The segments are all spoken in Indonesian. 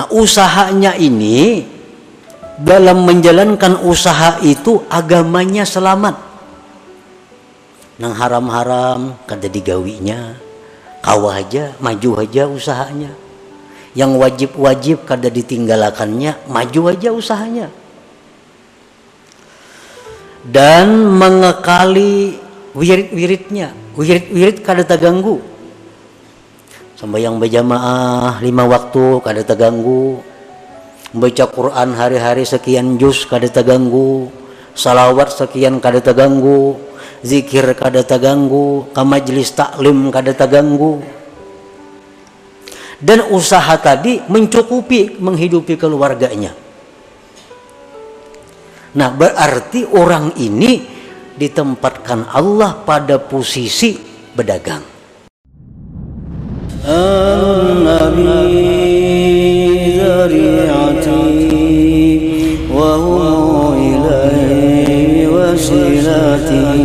Nah, usahanya ini dalam menjalankan usaha itu agamanya selamat. Nang haram-haram kada digawinya, kawah aja, maju aja usahanya. Yang wajib-wajib kada ditinggalakannya, maju aja usahanya. Dan mengekali wirid-wiridnya, wirid-wirid kada terganggu sembahyang berjamaah lima waktu kada terganggu. Baca Quran hari-hari sekian juz kada terganggu. Salawat sekian kada terganggu. Zikir kada terganggu. Ke majlis taklim kada terganggu. Dan usaha tadi mencukupi menghidupi keluarganya. Nah berarti orang ini ditempatkan Allah pada posisi berdagang النبي ذريعتي وهو إليه وسيلتي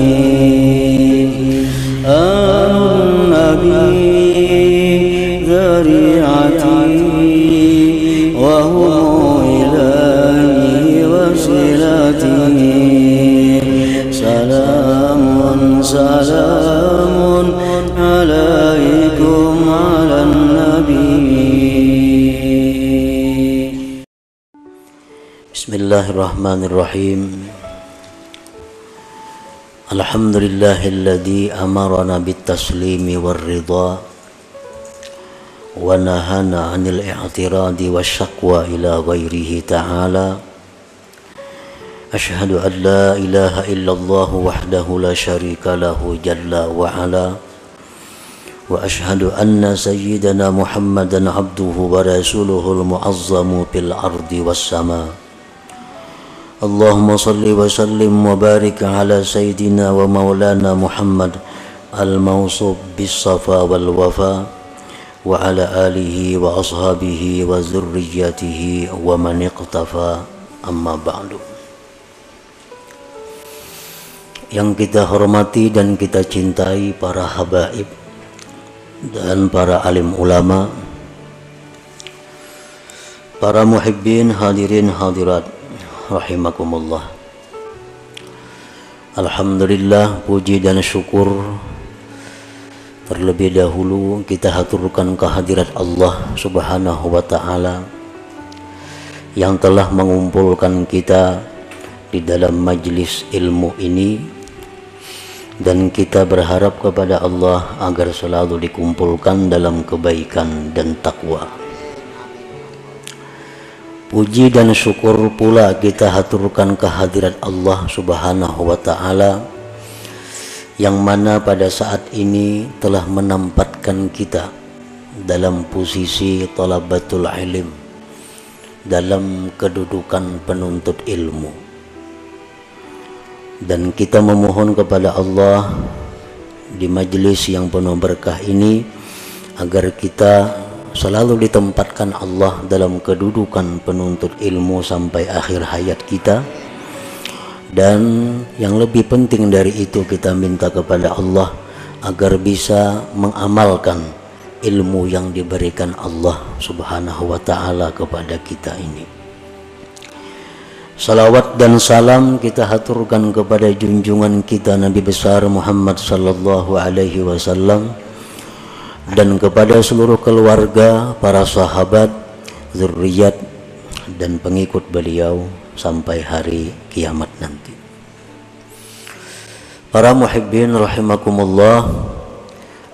الله الرحمن الرحيم الحمد لله الذي أمرنا بالتسليم والرضا ونهانا عن الاعتراض والشقوى إلى غيره تعالى أشهد أن لا إله إلا الله وحده لا شريك له جل وعلا وأشهد أن سيدنا محمدا عبده ورسوله المعظم في الأرض والسماء اللهم صل وسلم وبارك على سيدنا ومولانا محمد الموصوف بالصفا والوفاء وعلى آله وأصحابه وذريته ومن اقتفى أما بعد yang kita hormati dan kita cintai para habaib dan para alim ulama para muhibbin hadirin hadirat rahimakumullah. Alhamdulillah puji dan syukur. Terlebih dahulu kita haturkan kehadirat Allah subhanahu wa ta'ala yang telah mengumpulkan kita di dalam majlis ilmu ini. Dan kita berharap kepada Allah agar selalu dikumpulkan dalam kebaikan dan takwa. Puji dan syukur pula kita haturkan kehadirat Allah Subhanahu wa taala yang mana pada saat ini telah menempatkan kita dalam posisi talabatul ilim dalam kedudukan penuntut ilmu. Dan kita memohon kepada Allah di majelis yang penuh berkah ini agar kita selalu ditempatkan Allah dalam kedudukan penuntut ilmu sampai akhir hayat kita. Dan yang lebih penting dari itu kita minta kepada Allah agar bisa mengamalkan ilmu yang diberikan Allah Subhanahu wa taala kepada kita ini. Salawat dan salam kita haturkan kepada junjungan kita Nabi besar Muhammad sallallahu alaihi wasallam dan kepada seluruh keluarga, para sahabat, zuriat dan pengikut beliau sampai hari kiamat nanti. Para muhibbin rahimakumullah,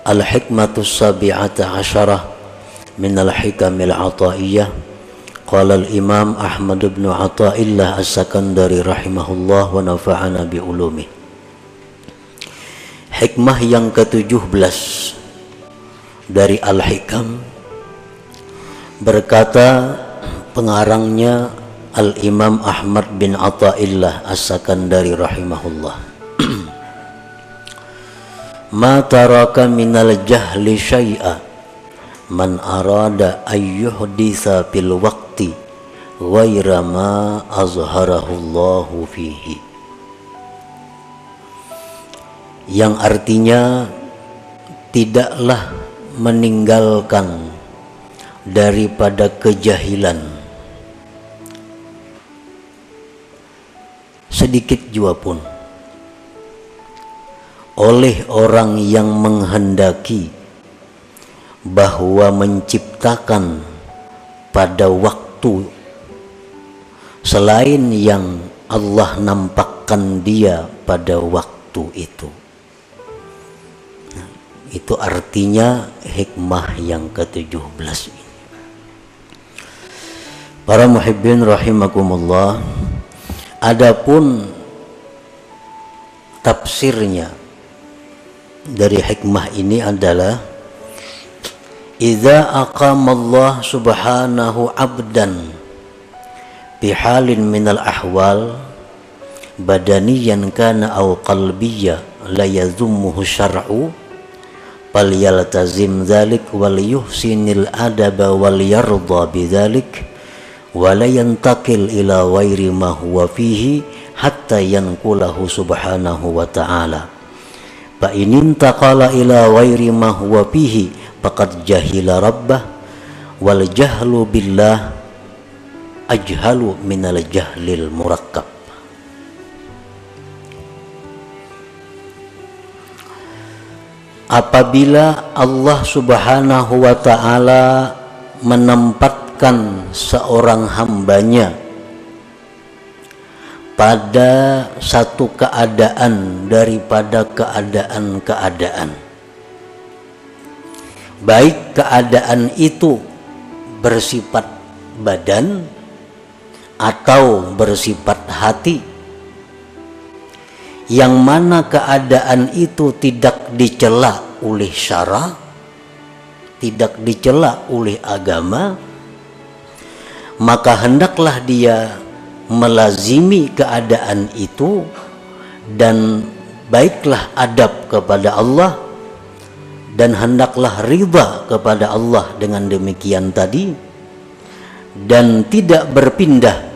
al-hikmatus sabi'ata asyarah min al-hikamil ataiyah qala al-imam Ahmad ibn Athaillah as-Sakandari rahimahullah wa nafa'ana bi. Hikmah yang ke-17 dari Al-Hikam. Berkata pengarangnya Al-Imam Ahmad bin Atta'illah As-Sakandari rahimahullah. Ma taraka minal jahli syai'a? Man arada ayyuhditha fil waqti ghaira ma azharahullahu fihi. Yang artinya tidaklah meninggalkan daripada kejahilan sedikit jua pun oleh orang yang menghendaki bahwa menciptakan pada waktu selain yang Allah nampakkan dia pada waktu itu. Itu artinya hikmah yang ke-17 ini. Para muhibbin rahimakumullah, adapun tafsirnya dari hikmah ini adalah idza aqamallah subhanahu abdan bihalin minal ahwal badaniyan kana aw qalbiyya la yazummuhu syar'u fal yaltazim dzalik wal yuhsinil adaba wal yarda bidzalik wa la yantakil ila ghairi ma huwa fihi hatta yanqulahu subhanahu wa ta'ala fa inin taqala ila ghairi ma huwa fihi faqad jahila rabbah wal jahlu billah ajhalu minal jahlil murakkab apabila Allah subhanahu wa ta'ala menempatkan seorang hambanya pada satu keadaan daripada keadaan-keadaan. Baik keadaan itu bersifat badan atau bersifat hati. Yang mana keadaan itu tidak dicela oleh syara, tidak dicela oleh agama, maka hendaklah dia melazimi keadaan itu dan baiklah adab kepada Allah dan hendaklah riba kepada Allah dengan demikian tadi dan tidak berpindah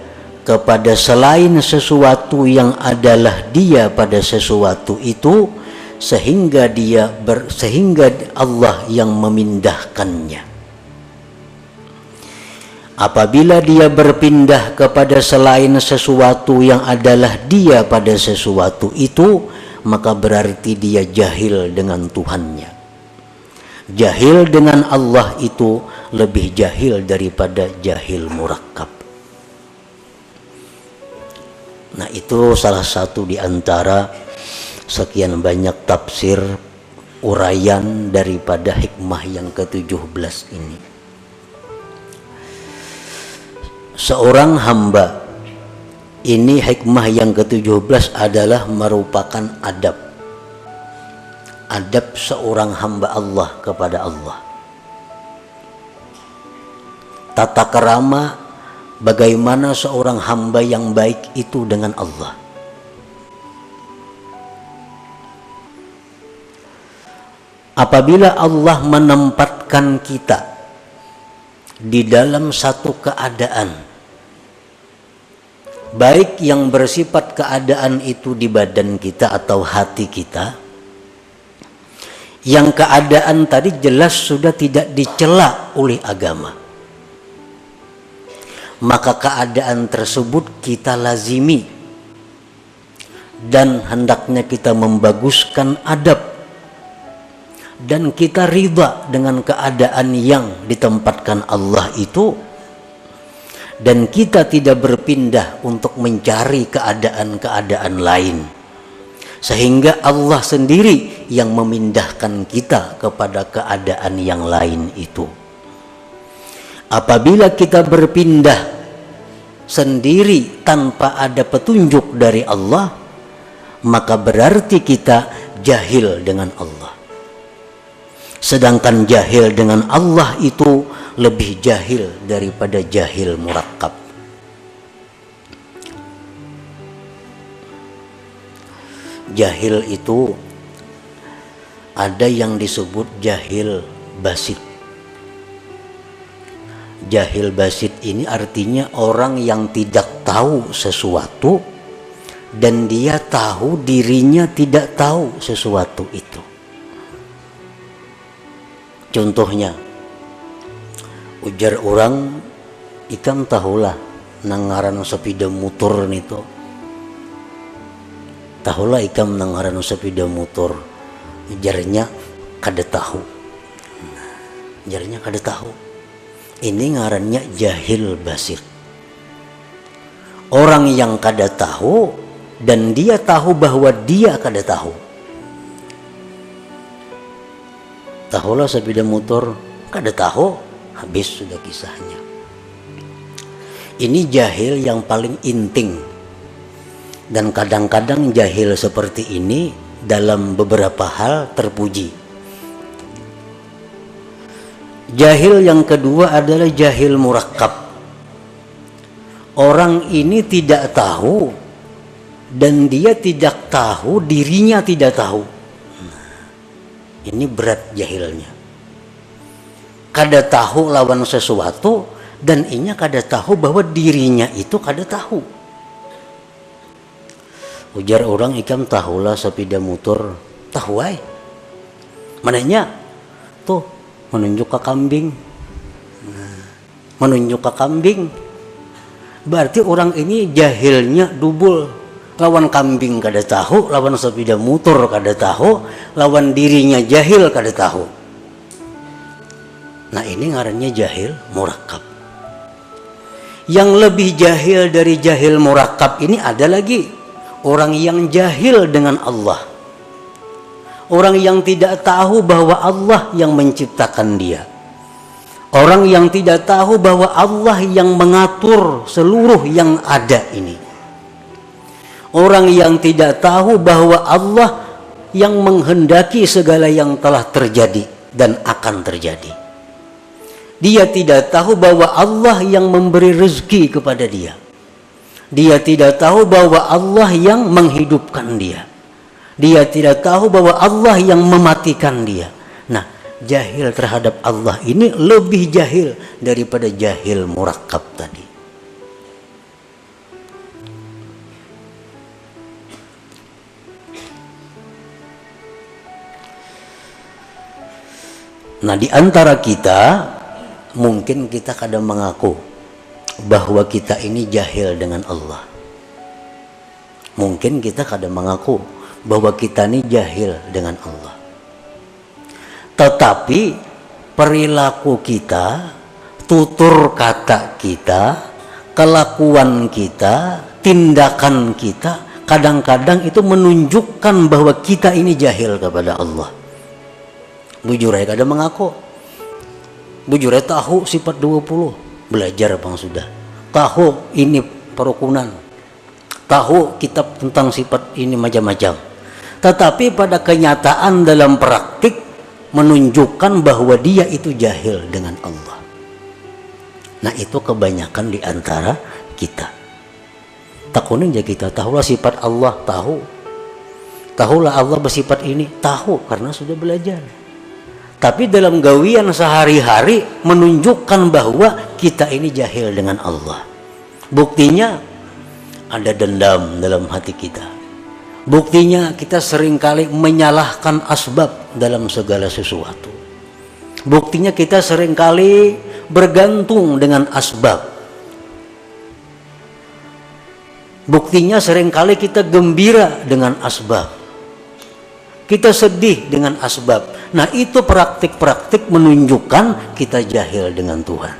kepada selain sesuatu yang adalah dia pada sesuatu itu sehingga dia ber, sehingga Allah yang memindahkannya Apabila dia berpindah kepada selain sesuatu yang adalah dia pada sesuatu itu, maka berarti dia jahil dengan Tuhannya. Jahil dengan Allah itu lebih jahil daripada jahil murakkab. Nah, itu salah satu di antara sekian banyak tafsir uraian daripada hikmah yang ke-17 ini. Seorang hamba ini hikmah yang ke-17 adalah merupakan adab. Adab seorang hamba Allah kepada Allah. Tata kerama bagaimana seorang hamba yang baik itu dengan Allah? Apabila Allah menempatkan kita di dalam satu keadaan baik yang bersifat keadaan itu di badan kita atau hati kita yang keadaan tadi jelas sudah tidak dicela oleh agama maka keadaan tersebut kita lazimi. Dan hendaknya kita membaguskan adab. Dan kita riba dengan keadaan yang ditempatkan Allah itu. Dan kita tidak berpindah untuk mencari keadaan-keadaan lain. Sehingga Allah sendiri yang memindahkan kita kepada keadaan yang lain itu. Apabila kita berpindah sendiri tanpa ada petunjuk dari Allah maka berarti kita jahil dengan Allah Sedangkan jahil dengan Allah itu lebih jahil daripada jahil murakkab. Jahil itu ada yang disebut jahil basit. Jahil basit ini artinya orang yang tidak tahu sesuatu dan dia tahu dirinya tidak tahu sesuatu itu. Contohnya, ujar orang ikan tahulah nangaran sepeda motor nito tahulah ikam nangaran sepeda motor. Ujarnya kada tahu. Ujarnya kada tahu ini ngarannya jahil basir. Orang yang kada tahu dan dia tahu bahwa dia kada tahu. Tahulah sepeda motor kada tahu habis sudah kisahnya. Ini jahil yang paling inting. Dan kadang-kadang jahil seperti ini dalam beberapa hal terpuji jahil yang kedua adalah jahil murakkab. Orang ini tidak tahu dan dia tidak tahu dirinya tidak tahu. Ini berat jahilnya. Kada tahu lawan sesuatu dan inya kada tahu bahwa dirinya itu kada tahu. Ujar orang ikam tahulah sepeda motor. Tahu ay mananya tuh menunjuk ke kambing. Nah, menunjuk ke kambing. Berarti orang ini jahilnya dubul. Lawan kambing kada tahu lawan sepeda motor kada tahu lawan dirinya jahil kada tahu. Nah ini ngarannya jahil murakab. Yang lebih jahil dari jahil murakab ini ada lagi. Orang yang jahil dengan Allah. Orang yang tidak tahu bahwa Allah yang menciptakan dia. Orang yang tidak tahu bahwa Allah yang mengatur seluruh yang ada ini. Orang yang tidak tahu bahwa Allah yang menghendaki segala yang telah terjadi dan akan terjadi. Dia tidak tahu bahwa Allah yang memberi rezeki kepada dia. Dia tidak tahu bahwa Allah yang menghidupkan dia. Dia tidak tahu bahwa Allah yang mematikan dia. Nah, jahil terhadap Allah ini lebih jahil daripada jahil murakab tadi. Nah, di antara kita mungkin kita kadang mengaku bahwa kita ini jahil dengan Allah. Mungkin kita kadang mengaku bahwa kita ini jahil dengan Allah. Tetapi perilaku kita, tutur kata kita, kelakuan kita, tindakan kita kadang-kadang itu menunjukkan bahwa kita ini jahil kepada Allah. Bujur ya kadang mengaku. Bujure tahu sifat 20 belajar bang sudah tahu ini perukunan. Tahu kitab tentang sifat ini macam-macam tetapi pada kenyataan dalam praktik menunjukkan bahwa dia itu jahil dengan Allah nah itu kebanyakan di antara kita takunin ya kita tahulah sifat Allah tahu tahulah Allah bersifat ini tahu karena sudah belajar tapi dalam gawian sehari-hari menunjukkan bahwa kita ini jahil dengan Allah. Buktinya ada dendam dalam hati kita. Buktinya kita sering kali menyalahkan asbab dalam segala sesuatu. Buktinya kita sering kali bergantung dengan asbab. Buktinya sering kali kita gembira dengan asbab. Kita sedih dengan asbab Nah itu praktik-praktik menunjukkan kita jahil dengan Tuhan.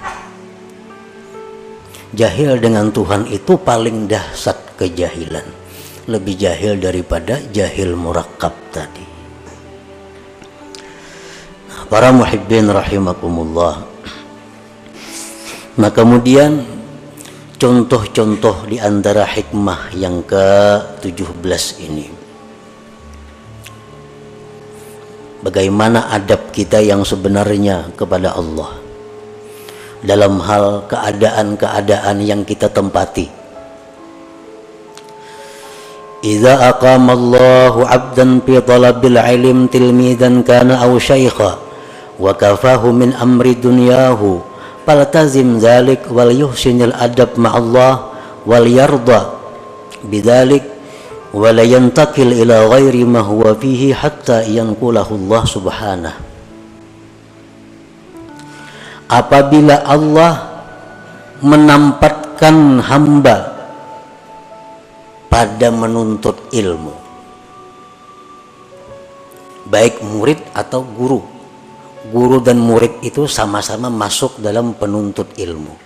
Jahil dengan Tuhan itu paling dahsyat kejahilan. Lebih jahil daripada jahil murakab tadi. Nah, para muhibbin rahimakumullah. Nah kemudian contoh-contoh di antara hikmah yang ke-17 ini. bagaimana adab kita yang sebenarnya kepada Allah dalam hal keadaan-keadaan yang kita tempati Idza aqama Allahu 'abdan fi talabil ilm tilmidan kana aw syaikha wa kafahu min amri dunyahu faltazim dzalik wal yuhsinil adab ma'allah wal yarda bidzalik ولا ينتقل إلى غير ما هو فيه حتى ينقله الله سبحانه apabila Allah menempatkan hamba pada menuntut ilmu. Baik murid atau guru. Guru dan murid itu sama-sama masuk dalam penuntut ilmu.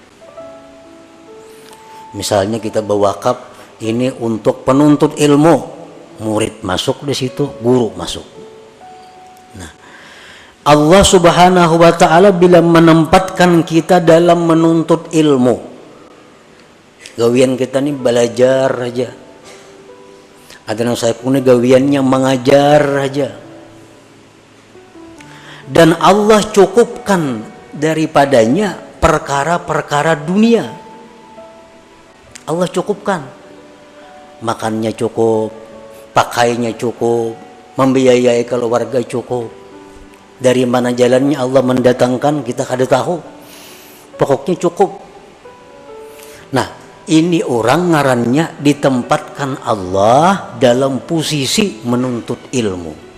Misalnya kita berwakaf ini untuk penuntut ilmu. Murid masuk di situ guru masuk. Nah Allah subhanahu wa ta'ala bila menempatkan kita dalam menuntut ilmu. Gawian kita nih belajar aja ada yang saya punya gawiannya mengajar aja. Dan Allah cukupkan daripadanya perkara-perkara dunia. Allah cukupkan. Makannya cukup pakainya cukup membiayai keluarga cukup. Dari mana jalannya Allah mendatangkan kita kada tahu. Pokoknya cukup. Nah ini orang ngarannya ditempatkan Allah dalam posisi menuntut ilmu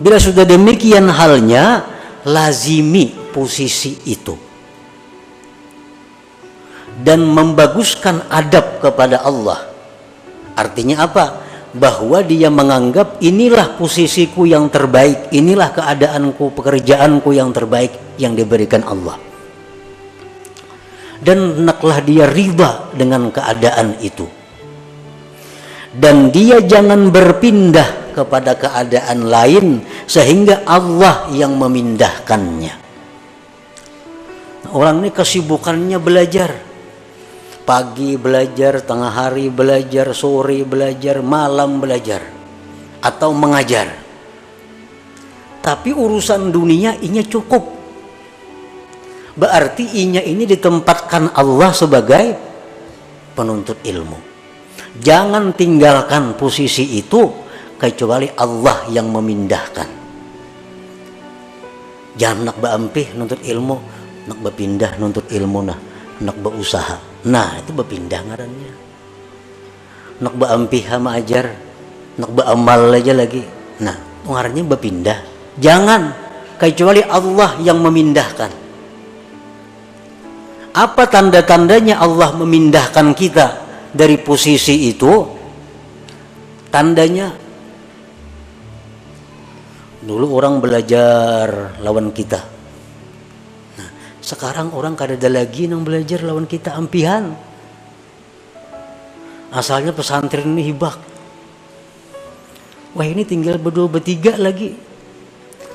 Bila sudah demikian halnya, lazimi posisi itu. Dan membaguskan adab kepada Allah. Artinya apa? Bahwa dia menganggap inilah posisiku yang terbaik, inilah keadaanku, pekerjaanku yang terbaik yang diberikan Allah. Dan hendaklah dia riba dengan keadaan itu. Dan dia jangan berpindah kepada keadaan lain sehingga Allah yang memindahkannya. Orang ini kesibukannya belajar. Pagi belajar, tengah hari belajar, sore belajar, malam belajar atau mengajar. Tapi urusan dunia ini cukup. Berarti inya ini ditempatkan Allah sebagai penuntut ilmu. Jangan tinggalkan posisi itu kecuali Allah yang memindahkan. Jangan nak berampih nuntut ilmu nak berpindah nuntut ilmu nah nak berusaha nah itu berpindah ngarannya. Nak berampih sama ajar nak beramal aja lagi. Nah ngarannya berpindah jangan kecuali Allah yang memindahkan apa tanda-tandanya Allah memindahkan kita dari posisi itu tandanya Dulu orang belajar lawan kita. Nah, sekarang orang kada ada lagi yang belajar lawan kita ampihan. Asalnya pesantren ini hibak. Wah ini tinggal berdua bertiga lagi.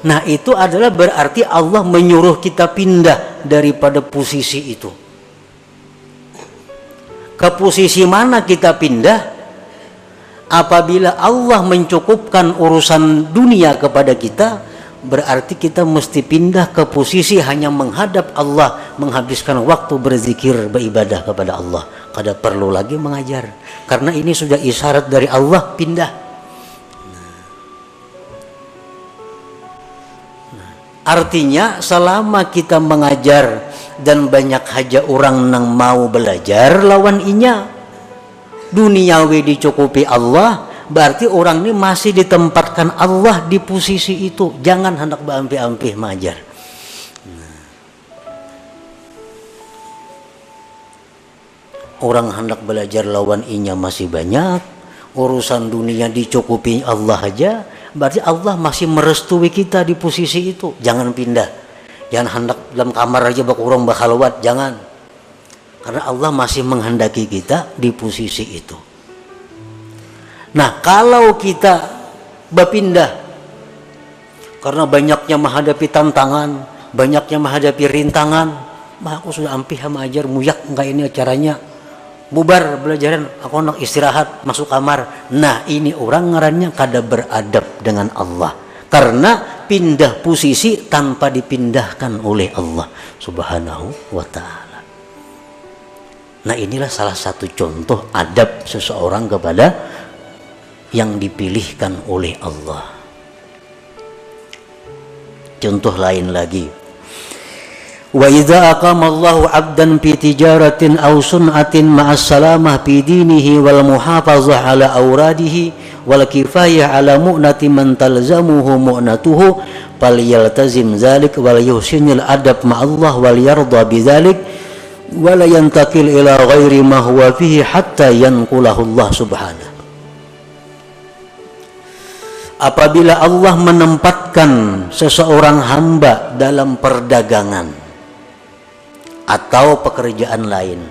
Nah itu adalah berarti Allah menyuruh kita pindah daripada posisi itu. Ke posisi mana kita pindah? apabila Allah mencukupkan urusan dunia kepada kita berarti kita mesti pindah ke posisi hanya menghadap Allah menghabiskan waktu berzikir beribadah kepada Allah kada perlu lagi mengajar karena ini sudah isyarat dari Allah pindah artinya selama kita mengajar dan banyak haja orang nang mau belajar lawan inya duniawi dicukupi Allah berarti orang ini masih ditempatkan Allah di posisi itu. Jangan hendak berampi-ampi majar orang hendak belajar lawan inya masih banyak. Urusan dunia dicukupi Allah aja berarti Allah masih merestui kita di posisi itu. Jangan pindah. Jangan hendak dalam kamar aja bak orang bakhalwat jangan. Karena Allah masih menghendaki kita di posisi itu. Nah, kalau kita berpindah karena banyaknya menghadapi tantangan, banyaknya menghadapi rintangan, mah aku sudah ampih sama ajar muyak enggak ini caranya bubar belajaran aku istirahat masuk kamar nah ini orang ngarannya kada beradab dengan Allah karena pindah posisi tanpa dipindahkan oleh Allah subhanahu wa ta'ala Nah inilah salah satu contoh adab seseorang kepada yang dipilihkan oleh Allah. Contoh lain lagi. Idza aqama Allahu 'abdan fi tijaratin aw sun'atin ma'as salamah fi dinihi wal muhafazah ala awradihi wal kifayah ala mu'nati man talzamuhu mu'natuhu falyaltazim zalik wal yuhsinil adab ma'allah wal yarda bidzalik wala apabila Allah menempatkan seseorang hamba dalam perdagangan atau pekerjaan lain.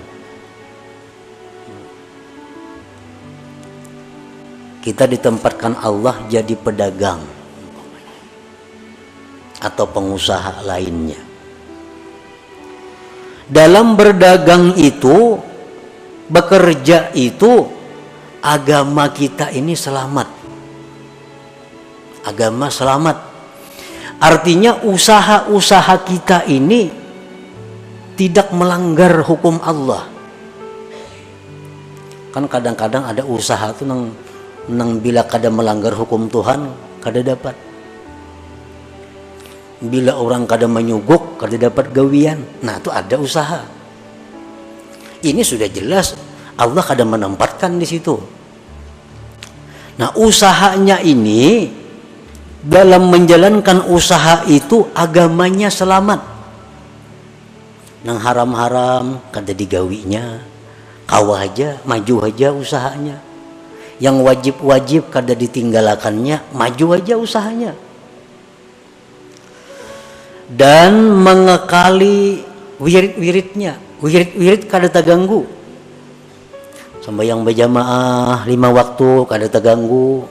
Kita ditempatkan Allah jadi pedagang atau pengusaha lainnya. Dalam berdagang itu bekerja itu agama kita ini selamat. Agama selamat. Artinya usaha-usaha kita ini tidak melanggar hukum Allah. Kan kadang-kadang ada usaha tuh nang nang bila kada melanggar hukum Tuhan kada dapat. Bila orang kada menyuguk kada dapat gawian. Nah itu ada usaha. Ini sudah jelas Allah kada menempatkan di situ. Nah usahanya ini dalam menjalankan usaha itu agamanya selamat nang haram-haram kada digawinya. Kawah aja maju aja usahanya. Yang wajib-wajib kada ditinggalkannya maju aja usahanya. Dan mengekali wirid-wiridnya. Wirid-wirid kada terganggu sembahyang berjamaah lima waktu kada terganggu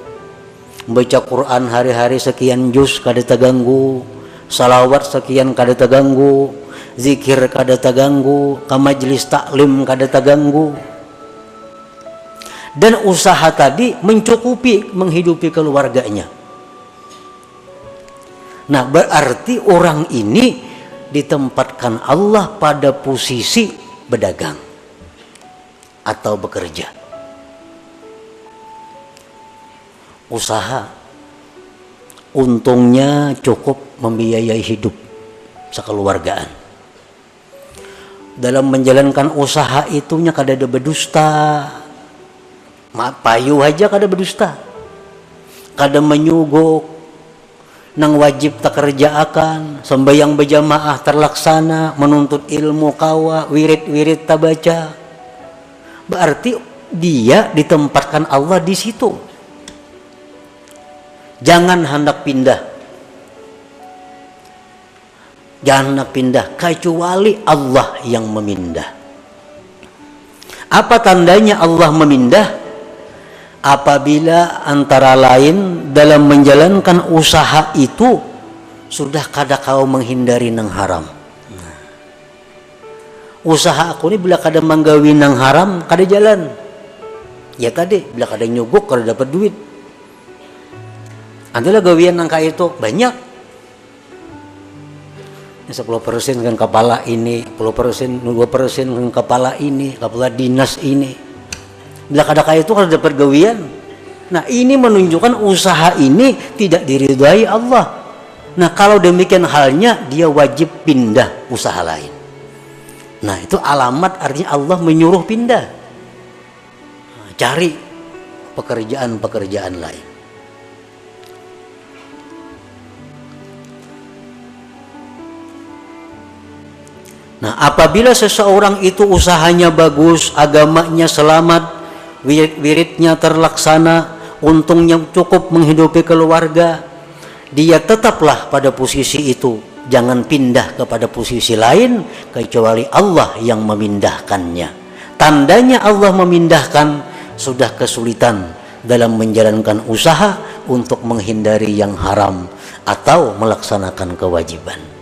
baca Quran hari-hari sekian juz kada terganggu salawat sekian kada terganggu zikir kada terganggu ke majlis taklim kada terganggu dan usaha tadi mencukupi menghidupi keluarganya. Nah, berarti orang ini ditempatkan Allah pada posisi berdagang atau bekerja. Usaha untungnya cukup membiayai hidup sekeluargaan. Dalam menjalankan usaha itunya kada ada berdusta, payu aja kada berdusta. Kada menyuguk nang wajib tak kerja akan sembahyang berjamaah terlaksana menuntut ilmu kawa wirid-wirid tak baca. Berarti dia ditempatkan Allah di situ. Jangan hendak pindah jangan pindah kecuali Allah yang memindah. Apa tandanya Allah memindah? Apabila antara lain dalam menjalankan usaha itu sudah kada kau menghindari nang haram. Nah. usaha aku ini bila kada menggawi nang haram kada jalan. Ya tadi bila kada nyogok kada dapat duit. Adalah gawian nang itu banyak 10 persen kan kepala ini 10 persen 2 persen kan kepala ini kepala dinas ini. Bila kaya itu kalau dapat gawian nah ini menunjukkan usaha ini tidak diridhai Allah. Nah kalau demikian halnya dia wajib pindah usaha lain. Nah itu alamat artinya Allah menyuruh pindah. Nah, cari pekerjaan-pekerjaan lain Nah, apabila seseorang itu usahanya bagus, agamanya selamat, wirid-wiridnya terlaksana, untungnya cukup menghidupi keluarga, dia tetaplah pada posisi itu. Jangan pindah kepada posisi lain kecuali Allah yang memindahkannya. Tandanya Allah memindahkan sudah kesulitan dalam menjalankan usaha untuk menghindari yang haram atau melaksanakan kewajiban.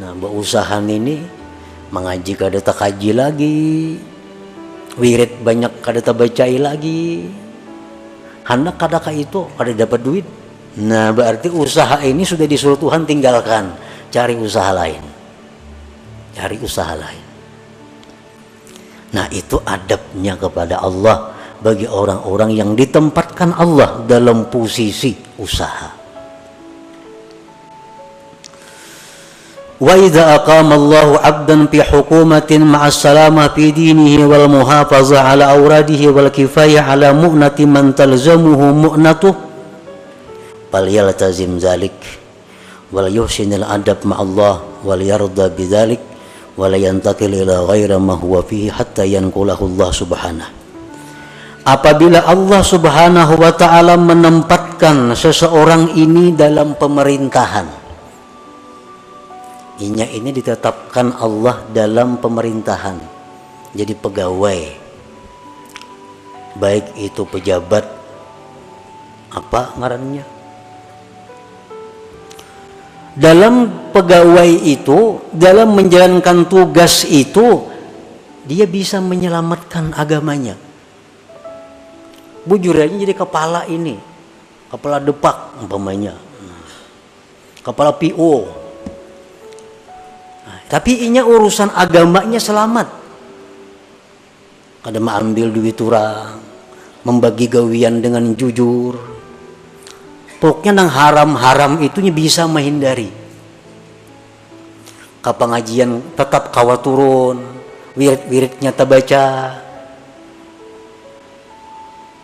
Nah, berusaha ini mengaji kada tak kaji lagi, wirid banyak kada terbacai lagi. Hendak kadaka itu kada dapat duit. Nah berarti usaha ini sudah disuruh Tuhan tinggalkan. Cari usaha lain. Cari usaha lain. Nah itu adabnya kepada Allah bagi orang-orang yang ditempatkan Allah dalam posisi usaha وإذا أقام الله عبدا في حكومة مع السلامة في دينه والمحافظة على أوراده والكفاية على مؤنة من تلزمه مؤنته فليلتزم ذلك wal yuhsinil adab Allah wal yarda bidzalik wala yantakil ila ghaira ma huwa fihi hatta yanqulahu Allah subhanahu apabila Allah subhanahu wa ta'ala menempatkan seseorang ini dalam pemerintahan inya ini ditetapkan Allah dalam pemerintahan. Jadi pegawai. Baik itu pejabat apa ngarannya? Dalam pegawai itu dalam menjalankan tugas itu dia bisa menyelamatkan agamanya. Bujur aja jadi kepala ini. Kepala depak umpamanya. Kepala PO tapi inya urusan agamanya selamat. Kada ambil duit orang membagi gawian dengan jujur. Pokoknya nang haram-haram itu bisa menghindari. Ke pengajian tetap kawa turun wirid-wiridnya terbaca.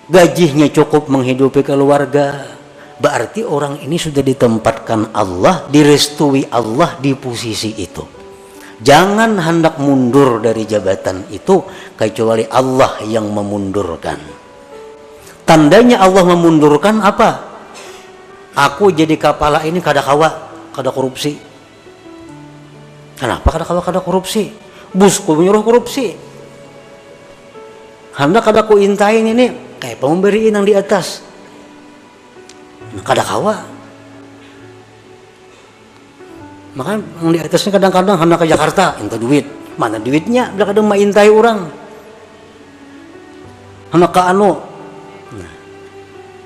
Gajinya cukup menghidupi keluarga. Berarti orang ini sudah ditempatkan Allah direstui Allah di posisi itu Jangan hendak mundur dari jabatan itu kecuali Allah yang memundurkan. Tandanya Allah memundurkan apa? Aku jadi kepala ini kada kawa, kada korupsi. Kenapa kada kawa kada korupsi? Busku menyuruh korupsi. Hendak kada ku intain ini kayak pemberiin yang di atas. Kada kawa maka yang di atasnya kadang-kadang hendak ke Jakarta minta duit. Mana duitnya? Udah kadang maintai orang. Hendak ke anu. Nah,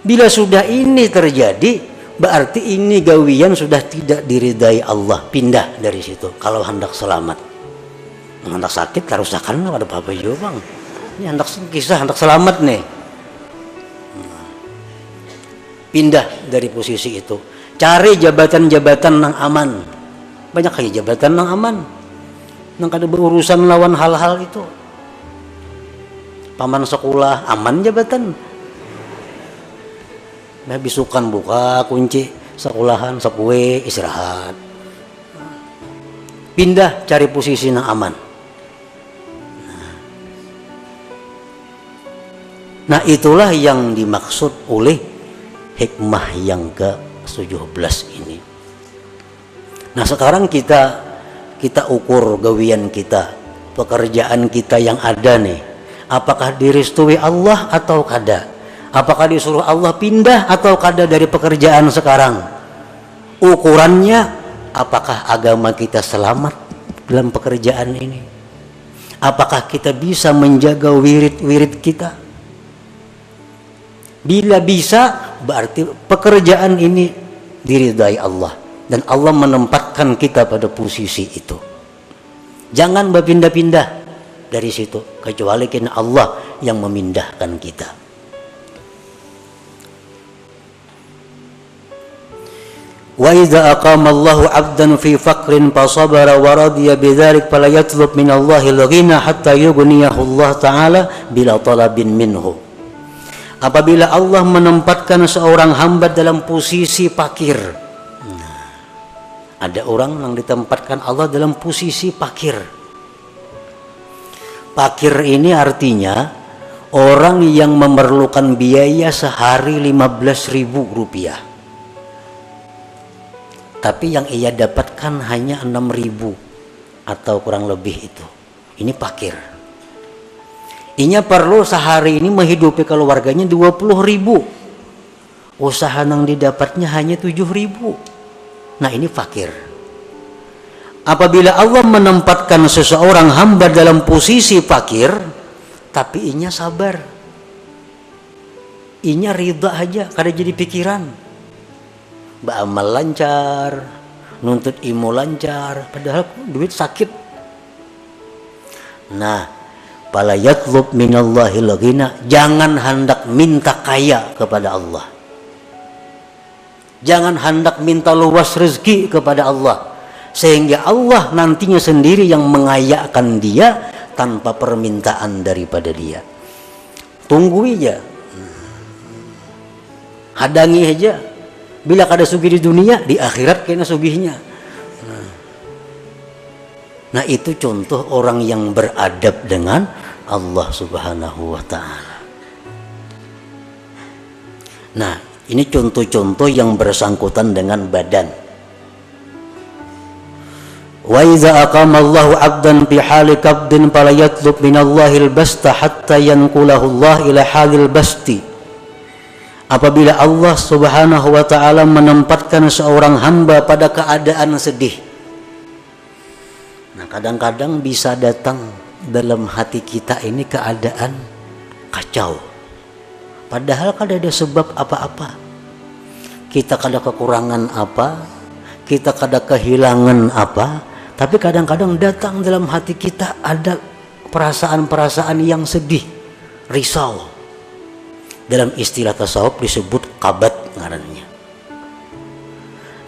bila sudah ini terjadi berarti ini gawian sudah tidak diridai Allah. Pindah dari situ. Kalau hendak selamat. Hendak sakit kerusakan ada apa-apa juga bang. Ini hendak kisah hendak selamat nih. Nah, pindah dari posisi itu. Cari jabatan-jabatan yang aman banyak kayak jabatan nang aman. Nang kada berurusan lawan hal-hal itu. Paman sekolah aman jabatan. Nah bisukan buka kunci sekolahan sepue istirahat. Pindah cari posisi nang aman. Nah itulah yang dimaksud oleh hikmah yang ke 17 ini Nah sekarang kita kita ukur gawian kita, pekerjaan kita yang ada nih. Apakah direstui Allah atau kada? Apakah disuruh Allah pindah atau kada dari pekerjaan sekarang? Ukurannya apakah agama kita selamat dalam pekerjaan ini? Apakah kita bisa menjaga wirid-wirid kita? Bila bisa, berarti pekerjaan ini diridai Allah dan Allah menempatkan kita pada posisi itu. Jangan berpindah-pindah dari situ kecuali kena Allah yang memindahkan kita. Wa idza aqama 'abdan fi faqrin fa sabara wa radiya bidzalik min Allah al-ghina hatta yughniyahu taala bila minhu. Apabila Allah menempatkan seorang hamba dalam posisi fakir ada orang yang ditempatkan Allah dalam posisi pakir. Pakir ini artinya orang yang memerlukan biaya sehari 15 ribu rupiah. Tapi yang ia dapatkan hanya 6 ribu atau kurang lebih itu. Ini pakir. Inya perlu sehari ini menghidupi keluarganya 20 ribu. Usaha yang didapatnya hanya 7 ribu Nah ini fakir. Apabila Allah menempatkan seseorang hamba dalam posisi fakir, tapi inya sabar. Inya ridha aja, kada jadi pikiran. Beramal lancar, nuntut ilmu lancar, padahal duit sakit. Nah, pala yatlub minallahi lagina, jangan hendak minta kaya kepada Allah Jangan hendak minta luas rezeki kepada Allah sehingga Allah nantinya sendiri yang mengayakkan dia tanpa permintaan daripada dia. Tunggu aja. Hadangi aja. Bila kada sugih di dunia, di akhirat kena sugihnya. Nah. nah, itu contoh orang yang beradab dengan Allah Subhanahu wa taala. Nah, ini contoh-contoh yang bersangkutan dengan badan. Wa idza aqama Allahu 'abdan fi hali qabdin fala yatlub min Allahil basta hatta yanqulahu Allah ila halil basti apabila Allah Subhanahu wa taala menempatkan seorang hamba pada keadaan sedih. Nah, kadang-kadang bisa datang dalam hati kita ini keadaan kacau. Padahal kada ada sebab apa-apa. Kita kada kekurangan apa, kita kada kehilangan apa, tapi kadang-kadang datang dalam hati kita ada perasaan-perasaan yang sedih, risau, dalam istilah tasawuf disebut kabat ngarannya.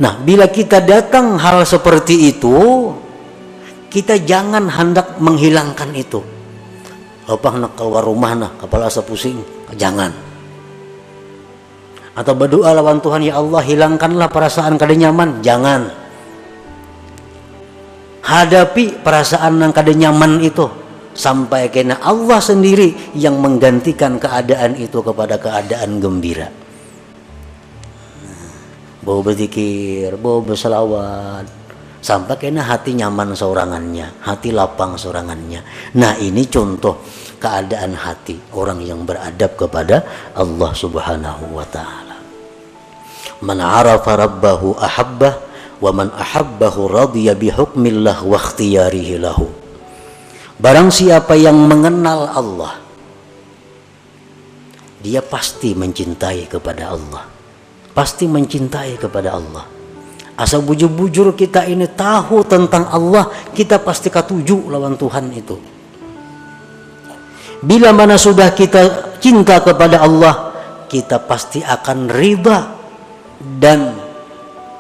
Nah, bila kita datang hal seperti itu, kita jangan hendak menghilangkan itu. Apa nak keluar rumah nah, kepala asa pusing, jangan. Atau berdoa lawan Tuhan, ya Allah hilangkanlah perasaan kada nyaman, jangan. Hadapi perasaan yang kada nyaman itu, sampai kena Allah sendiri yang menggantikan keadaan itu kepada keadaan gembira. Bau berzikir bau berselawat sampai kena hati nyaman seorangannya hati lapang seorangannya nah ini contoh keadaan hati orang yang beradab kepada Allah subhanahu wa ta'ala man arafa rabbahu ahabbah wa man ahabbahu radiya bihukmillah wa ikhtiyarihi lahu Barang siapa yang mengenal Allah, dia pasti mencintai kepada Allah. Pasti mencintai kepada Allah. Asal bujur-bujur kita ini tahu tentang Allah, kita pasti katuju lawan Tuhan itu. Bila mana sudah kita cinta kepada Allah, kita pasti akan riba dan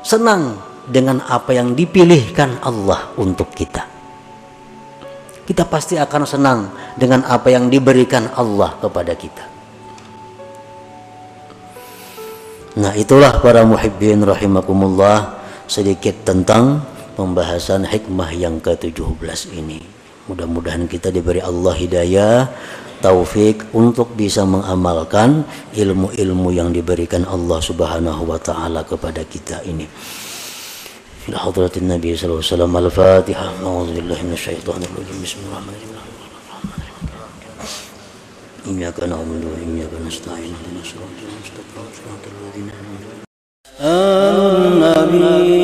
senang dengan apa yang dipilihkan Allah untuk kita kita pasti akan senang dengan apa yang diberikan Allah kepada kita. Nah itulah para muhibbin rahimakumullah sedikit tentang pembahasan hikmah yang ke-17 ini. Mudah-mudahan kita diberi Allah hidayah, taufik untuk bisa mengamalkan ilmu-ilmu yang diberikan Allah Subhanahu wa taala kepada kita ini. إلى حضرة النبي صلى الله عليه وسلم الفاتحة أعوذ بالله من الشيطان الرجيم بسم الله الرحمن الرحيم إياك نعبد وإياك نستعين اهدنا الصراط المستقيم صراط الذين أنعمت النبي